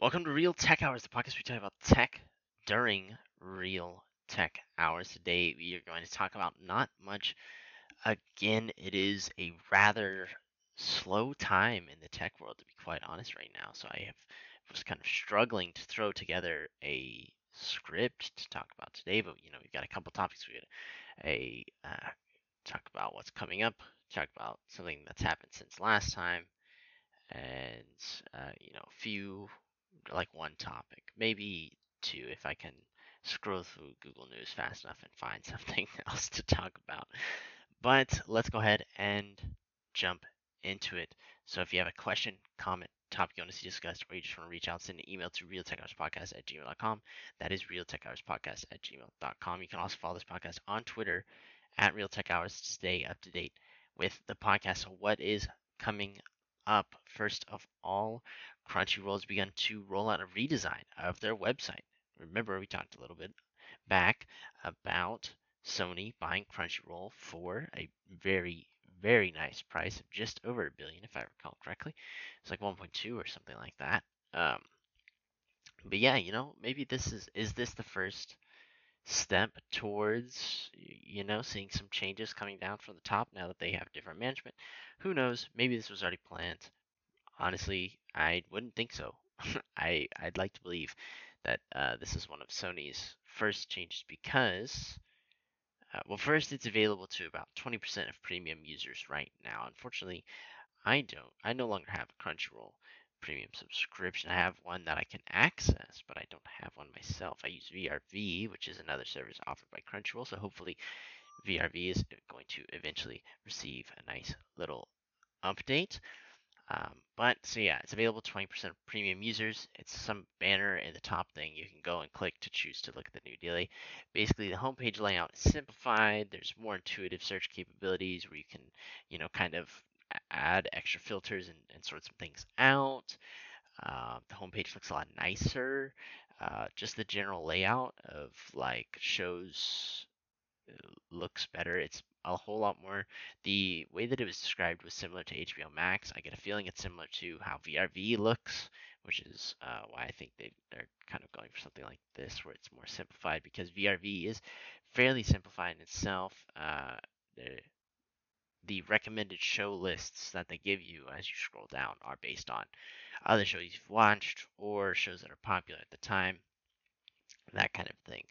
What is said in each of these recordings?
Welcome to Real Tech Hours, the podcast we talk about tech during real tech hours. Today we are going to talk about not much. Again, it is a rather slow time in the tech world, to be quite honest, right now. So I have was kind of struggling to throw together a script to talk about today, but you know we've got a couple topics. We got a uh, talk about what's coming up, talk about something that's happened since last time, and uh, you know a few like one topic, maybe two if I can scroll through Google News fast enough and find something else to talk about. But let's go ahead and jump into it. So if you have a question, comment, topic you want to see discussed, or you just want to reach out, send an email to realtechhourspodcast at gmail.com. That is realtechhourspodcast at gmail.com. You can also follow this podcast on Twitter at realtechhours to stay up to date with the podcast. So what is coming up? First of all, Crunchyroll has begun to roll out a redesign of their website. Remember, we talked a little bit back about Sony buying Crunchyroll for a very, very nice price of just over a billion, if I recall correctly. It's like 1.2 or something like that. Um, but yeah, you know, maybe this is is this the first step towards you know seeing some changes coming down from the top now that they have different management. Who knows? Maybe this was already planned. Honestly, I wouldn't think so. I I'd like to believe that uh, this is one of Sony's first changes because, uh, well, first it's available to about 20% of premium users right now. Unfortunately, I don't. I no longer have a Crunchyroll premium subscription. I have one that I can access, but I don't have one myself. I use VRV, which is another service offered by Crunchyroll. So hopefully, VRV is going to eventually receive a nice little update. Um, but so yeah, it's available to 20% premium users. It's some banner in the top thing you can go and click to choose to look at the new daily. Basically, the homepage layout is simplified. There's more intuitive search capabilities where you can, you know, kind of add extra filters and, and sort some things out. Uh, the homepage looks a lot nicer. Uh, just the general layout of like shows uh, looks better. It's a whole lot more. The way that it was described was similar to HBO Max. I get a feeling it's similar to how VRV looks, which is uh, why I think they, they're kind of going for something like this, where it's more simplified, because VRV is fairly simplified in itself. Uh, the recommended show lists that they give you as you scroll down are based on other shows you've watched or shows that are popular at the time, that kind of thing.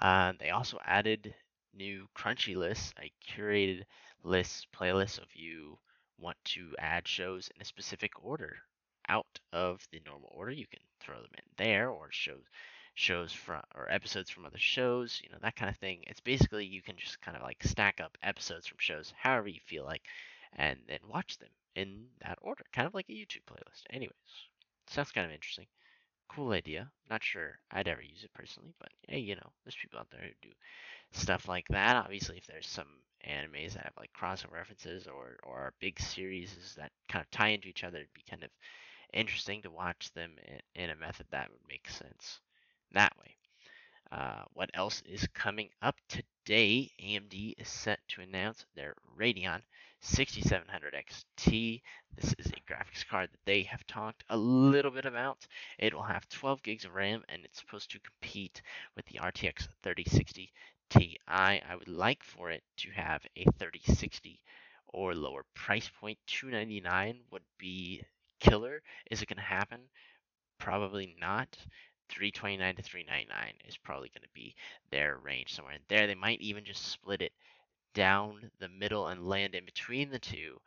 Uh, they also added new crunchy lists, a curated list playlist if you want to add shows in a specific order out of the normal order. You can throw them in there or shows shows from or episodes from other shows, you know, that kind of thing. It's basically you can just kind of like stack up episodes from shows however you feel like and then watch them in that order, kind of like a YouTube playlist. Anyways, sounds kind of interesting. Cool idea. Not sure I'd ever use it personally, but hey, you know, there's people out there who do stuff like that. Obviously, if there's some animes that have like crossover references or or big series that kind of tie into each other, it'd be kind of interesting to watch them in, in a method that would make sense that way. Uh, what else is coming up today? AMD is set to announce their Radeon 6700 XT. This is a graphics card that they have talked a little bit about. It will have 12 gigs of RAM and it's supposed to compete with the RTX 3060 Ti. I would like for it to have a 3060 or lower price point. 299 would be killer. Is it going to happen? Probably not. 329 to 399 is probably going to be their range somewhere in there. They might even just split it down the middle and land in between the two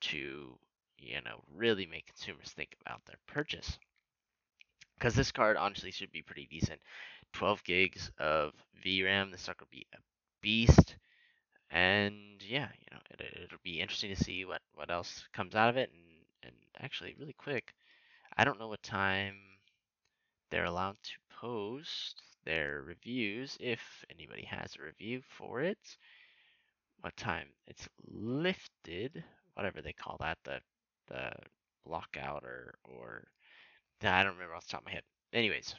to, you know, really make consumers think about their purchase. Because this card honestly should be pretty decent. 12 gigs of VRAM. This sucker will be a beast. And yeah, you know, it, it'll be interesting to see what, what else comes out of it. And, and actually, really quick, I don't know what time they're allowed to post their reviews if anybody has a review for it. What time it's lifted, whatever they call that, the the lockout or or I don't remember off the top of my head. Anyways,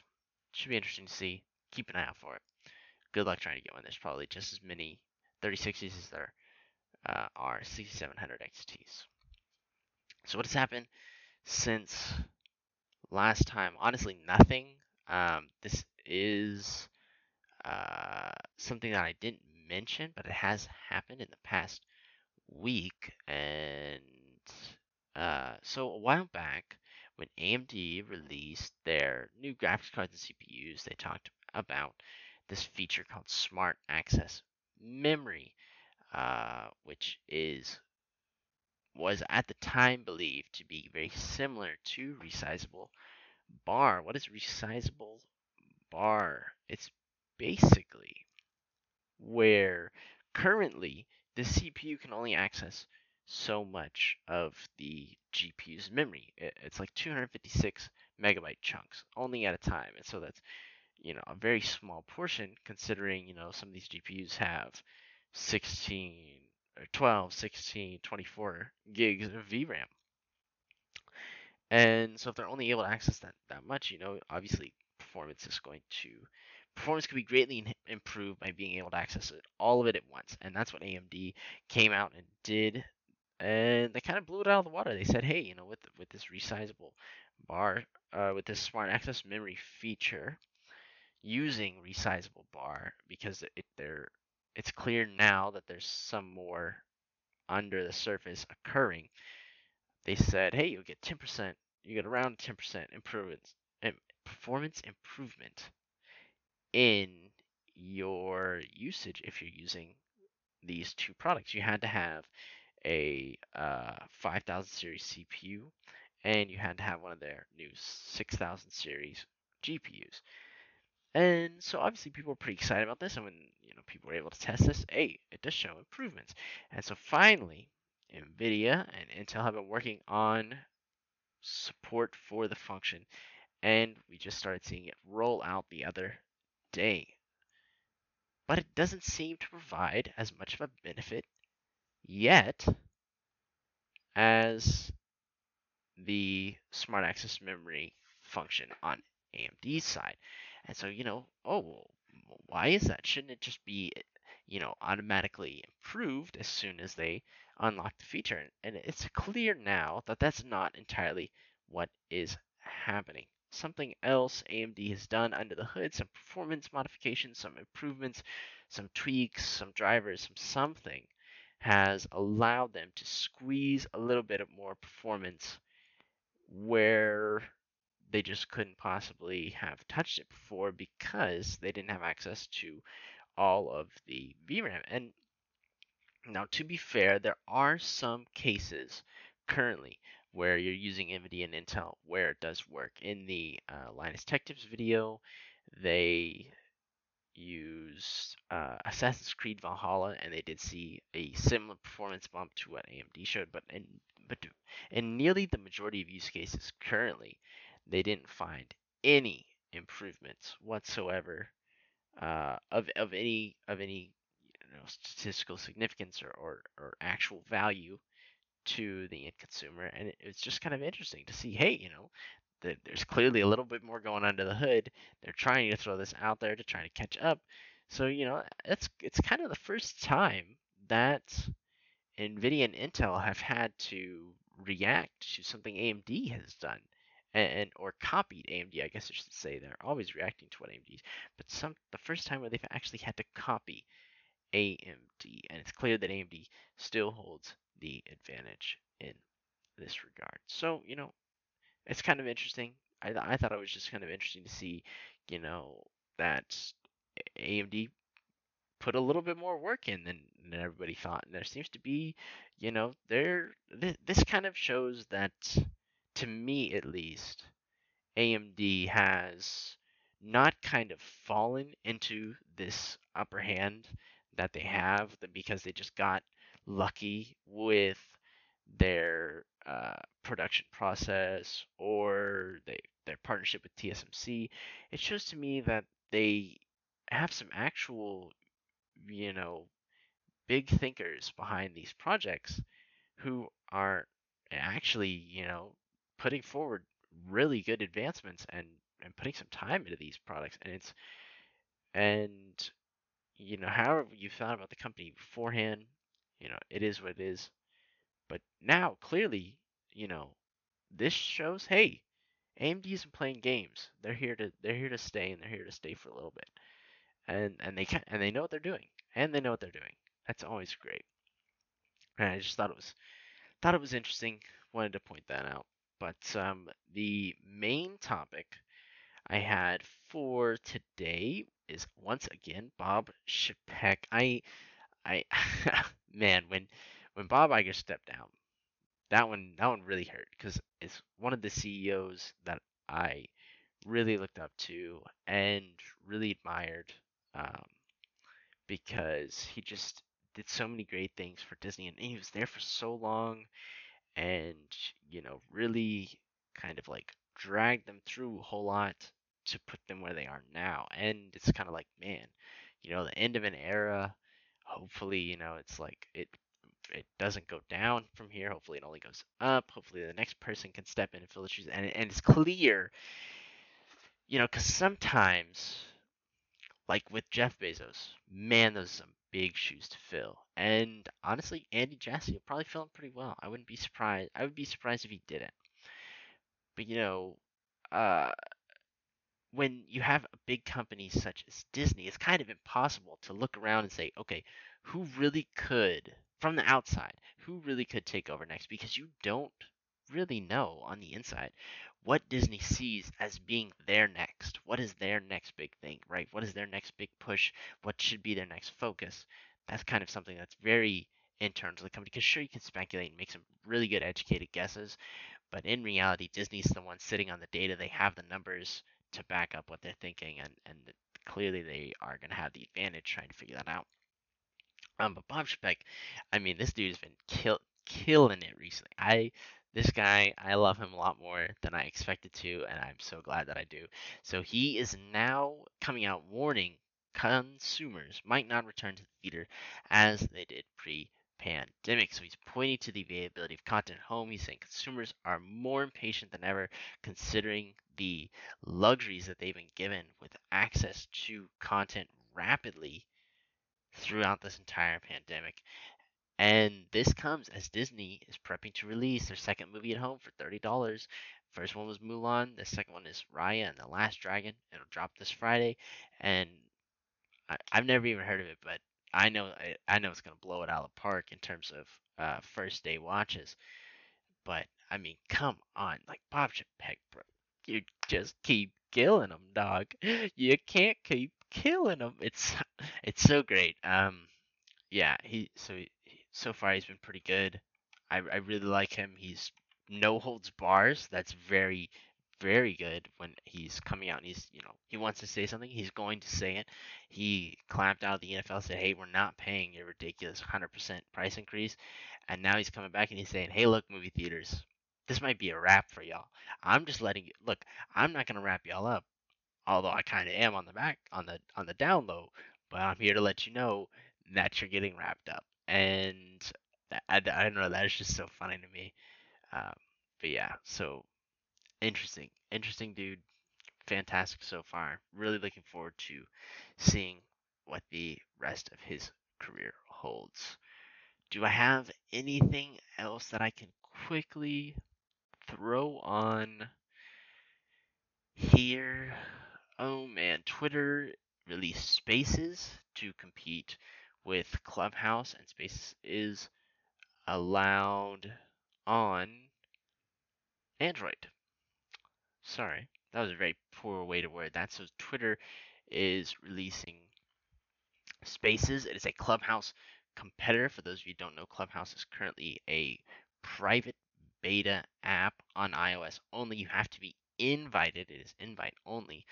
should be interesting to see. Keep an eye out for it. Good luck trying to get one. There's probably just as many 3060s as there uh, are 6700 XTs. So what has happened since last time? Honestly, nothing. Um, this is uh, something that I didn't mention, but it has happened in the past week. And uh, so a while back, when AMD released their new graphics cards and CPUs, they talked about this feature called Smart Access Memory, uh, which is was at the time believed to be very similar to resizable bar. What is resizable bar? It's basically where currently the CPU can only access so much of the GPU's memory. It's like 256 megabyte chunks only at a time. And so that's, you know, a very small portion considering, you know, some of these GPUs have 16 or 12, 16, 24 gigs of VRAM. And so if they're only able to access that, that much, you know, obviously performance is going to performance could be greatly improved by being able to access it all of it at once. And that's what AMD came out and did. And they kind of blew it out of the water. They said, hey, you know, with with this resizable bar, uh, with this smart access memory feature, using resizable bar because it, they're it's clear now that there's some more under the surface occurring. They said, hey, you'll get 10%, you get around 10% improvements, performance improvement in your usage if you're using these two products. You had to have a uh, 5000 series CPU and you had to have one of their new 6000 series GPUs. And so obviously people were pretty excited about this, and when people were able to test this, hey, it does show improvements. And so finally, NVIDIA and Intel have been working on support for the function, and we just started seeing it roll out the other day. But it doesn't seem to provide as much of a benefit yet as the smart access memory function on AMD's side. And so, you know, oh, why is that? Shouldn't it just be, you know, automatically improved as soon as they unlock the feature? And it's clear now that that's not entirely what is happening. Something else AMD has done under the hood, some performance modifications, some improvements, some tweaks, some drivers, some something has allowed them to squeeze a little bit of more performance where they just couldn't possibly have touched it before because they didn't have access to all of the VRAM. And now, to be fair, there are some cases currently where you're using NVIDIA and Intel where it does work. In the uh, Linus Tech Tips video, they used uh, Assassin's Creed Valhalla, and they did see a similar performance bump to what AMD showed. But in but in nearly the majority of use cases currently, they didn't find any improvements whatsoever uh, of of any of any you know, statistical significance or, or, or actual value to the end consumer. And it, it's just kind of interesting to see, hey, you know, that there's clearly a little bit more going under the hood. They're trying to throw this out there to try to catch up. So you know, it's it's kind of the first time that Nvidia and Intel have had to react to something AMD has done and, or copied AMD. I guess I should say they're always reacting to what AMD's, but some the first time where they've actually had to copy AMD, and it's clear that AMD still holds the advantage in this regard. So you know, it's kind of interesting. I I thought it was just kind of interesting to see, you know, that AMD put a little bit more work in than, than everybody thought. And there seems to be, you know, there this, this kind of shows that to me at least, AMD has not kind of fallen into this upper hand that they have because they just got lucky with their uh, production process or they, their partnership with TSMC. It shows to me that they have some actual, you know, big thinkers behind these projects who are actually, you know, putting forward really good advancements and and putting some time into these products and it's and you know however you thought about the company beforehand you know it is what it is but now clearly you know this shows hey AMD isn't playing games. They're here to they're here to stay and they're here to stay for a little bit. And and they can and they know what they're doing. And they know what they're doing. That's always great. And I just thought it was thought it was interesting. Wanted to point that out. But um, the main topic I had for today is once again Bob Chapek. I I man when when Bob Iger stepped down, that one that one really hurt because it's one of the CEOs that I really looked up to and really admired um, because he just did so many great things for Disney and he was there for so long and you know really kind of like drag them through a whole lot to put them where they are now and it's kind of like man you know the end of an era hopefully you know it's like it it doesn't go down from here. Hopefully, it only goes up. Hopefully, the next person can step in and fill the shoes. And, and it's clear, you know, because sometimes, like with Jeff Bezos, man, those some big shoes to fill. And honestly, Andy Jassy will probably fill them pretty well. I wouldn't be surprised. I would be surprised if he didn't. But you know, uh, when you have a big company such as Disney, it's kind of impossible to look around and say, okay, who really could from the outside, who really could take over next because you don't really know on the inside what Disney sees as being their next. What is their next big thing, right? What is their next big push? What should be their next focus? That's kind of something that's very internal to the company because sure you can speculate and make some really good educated guesses, but in reality Disney's the one sitting on the data. They have the numbers to back up what they're thinking and and clearly they are going to have the advantage trying to figure that out. Um, but Bob Chapek, I mean, this dude's been kill, killing it recently. I this guy, I love him a lot more than I expected to, and I'm so glad that I do. So he is now coming out warning consumers might not return to the theater as they did pre-pandemic. So he's pointing to the availability of content at home. He's saying consumers are more impatient than ever, considering the luxuries that they've been given with access to content rapidly throughout this entire pandemic. And this comes as Disney is prepping to release their second movie at home for $30. First one was Mulan, the second one is Raya and the Last Dragon. It'll drop this Friday, and I, have never even heard of it, but I know I know it's gonna blow it out of the park in terms of uh, first day watches. But I mean, come on, like Bob Chapek, bro, you just keep killing them, dog. You can't keep killing them. It's it's so great. Um, yeah, he so he, so far he's been pretty good. I I really like him. He's no holds bars. That's very very good when he's coming out and he's you know he wants to say something he's going to say it he clamped out of the nfl said hey we're not paying your ridiculous 100% price increase and now he's coming back and he's saying hey look movie theaters this might be a wrap for y'all i'm just letting you look i'm not going to wrap y'all up although I kind of am on the back on the on the down low. But I'm here to let you know that you're getting wrapped up, and I, I don't know that is just so funny to me. Um, but yeah, so interesting, interesting dude, fantastic so far. Really looking forward to seeing what the rest of his career holds. Do I have anything else that I can quickly throw on here? Oh man, Twitter released Spaces to compete with Clubhouse, and Spaces is allowed on Android. Sorry, that was a very poor way to word that. So Twitter is releasing Spaces. It is a Clubhouse competitor. For those of you don't know, Clubhouse is currently a private beta app on iOS only. You have to be invited. It is invite only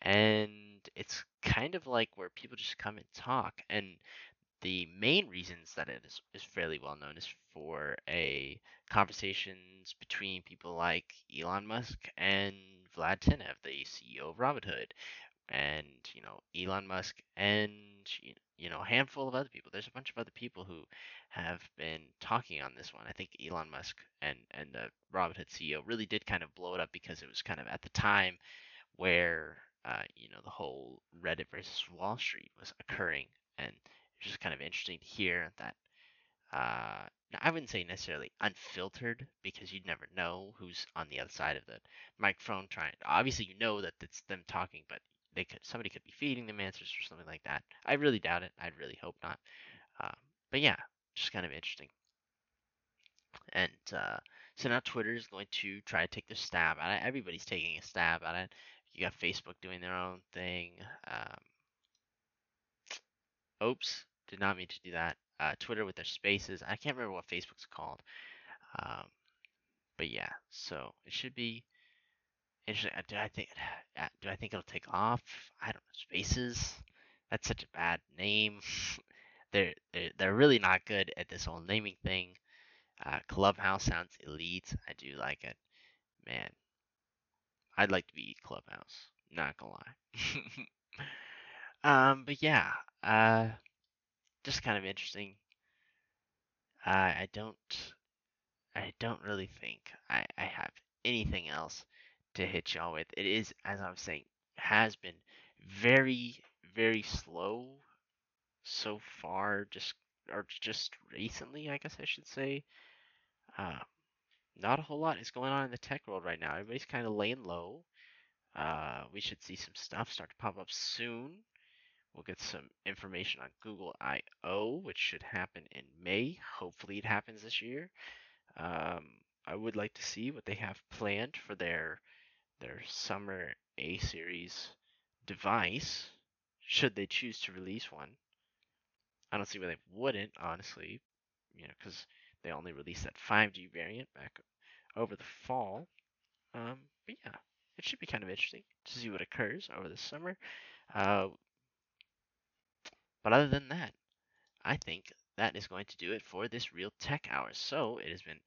and it's kind of like where people just come and talk and the main reasons that it is, is fairly well known is for a conversations between people like Elon Musk and Vlad Tenev, the CEO of Robinhood, and you know Elon Musk and you know a handful of other people. There's a bunch of other people who have been talking on this one. I think Elon Musk and and the Robinhood CEO really did kind of blow it up because it was kind of at the time where uh, you know, the whole Reddit versus Wall Street was occurring, and it's just kind of interesting to hear that uh, I wouldn't say necessarily unfiltered because you'd never know who's on the other side of the microphone trying. Obviously, you know that it's them talking, but they could somebody could be feeding them answers or something like that. I really doubt it. I'd really hope not. Um, but yeah, just kind of interesting. And uh, so now Twitter is going to try to take their stab at it. Everybody's taking a stab at it. You got Facebook doing their own thing. Um, oops, did not mean to do that. Uh, Twitter with their spaces. I can't remember what Facebook's called. Um, but yeah, so it should be interesting. Do I think? Do I think it'll take off? I don't know. Spaces. That's such a bad name. they're, they're they're really not good at this whole naming thing. Uh, Clubhouse sounds elite. I do like it. Man, I'd like to be Clubhouse. Not gonna lie. um, but yeah, uh, just kind of interesting. Uh, I don't, I don't really think I, I have anything else to hit y'all with. It is, as I was saying, has been very, very slow so far. Just or just recently, I guess I should say. Uh, not a whole lot is going on in the tech world right now. Everybody's kind of laying low. Uh, we should see some stuff start to pop up soon. We'll get some information on Google I/O, which should happen in May. Hopefully, it happens this year. Um, I would like to see what they have planned for their their summer A series device, should they choose to release one. I don't see why they wouldn't, honestly, you know, because they only released that 5G variant back over the fall. Um, but yeah, it should be kind of interesting to see what occurs over the summer. Uh, but other than that, I think that is going to do it for this Real Tech Hour. So it has been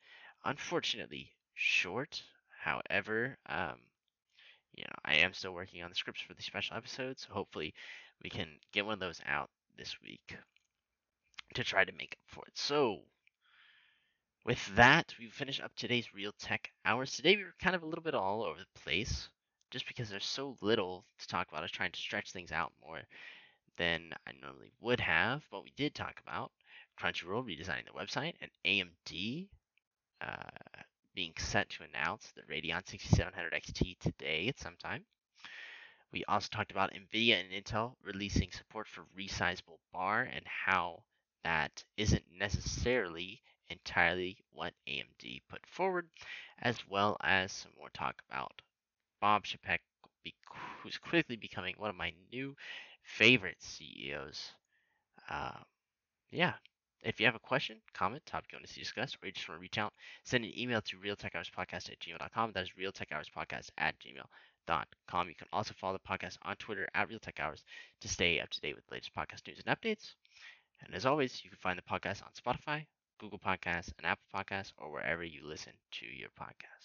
unfortunately short. However, um, you know, I am still working on the scripts for the special episodes. So hopefully, we can get one of those out this week to try to make up for it. So, with that, we finish up today's Real Tech Hours. Today, we were kind of a little bit all over the place just because there's so little to talk about. I was trying to stretch things out more than I normally would have, but we did talk about Crunchyroll redesigning the website and AMD uh, being set to announce the Radeon 6700 XT today at some time. We also talked about NVIDIA and Intel releasing support for resizable bar and how that isn't necessarily entirely what AMD put forward, as well as some more talk about Bob Chapek, who's quickly becoming one of my new favorite CEOs. Uh, yeah. If you have a question, comment, topic you want to see discussed, or you just want to reach out, send an email to realtechhourspodcast at gmail.com. That is realtechhourspodcast at gmail.com. You can also follow the podcast on Twitter at realtechhours to stay up to date with the latest podcast news and updates. And as always, you can find the podcast on Spotify, Google Podcasts, and Apple Podcasts, or wherever you listen to your podcasts.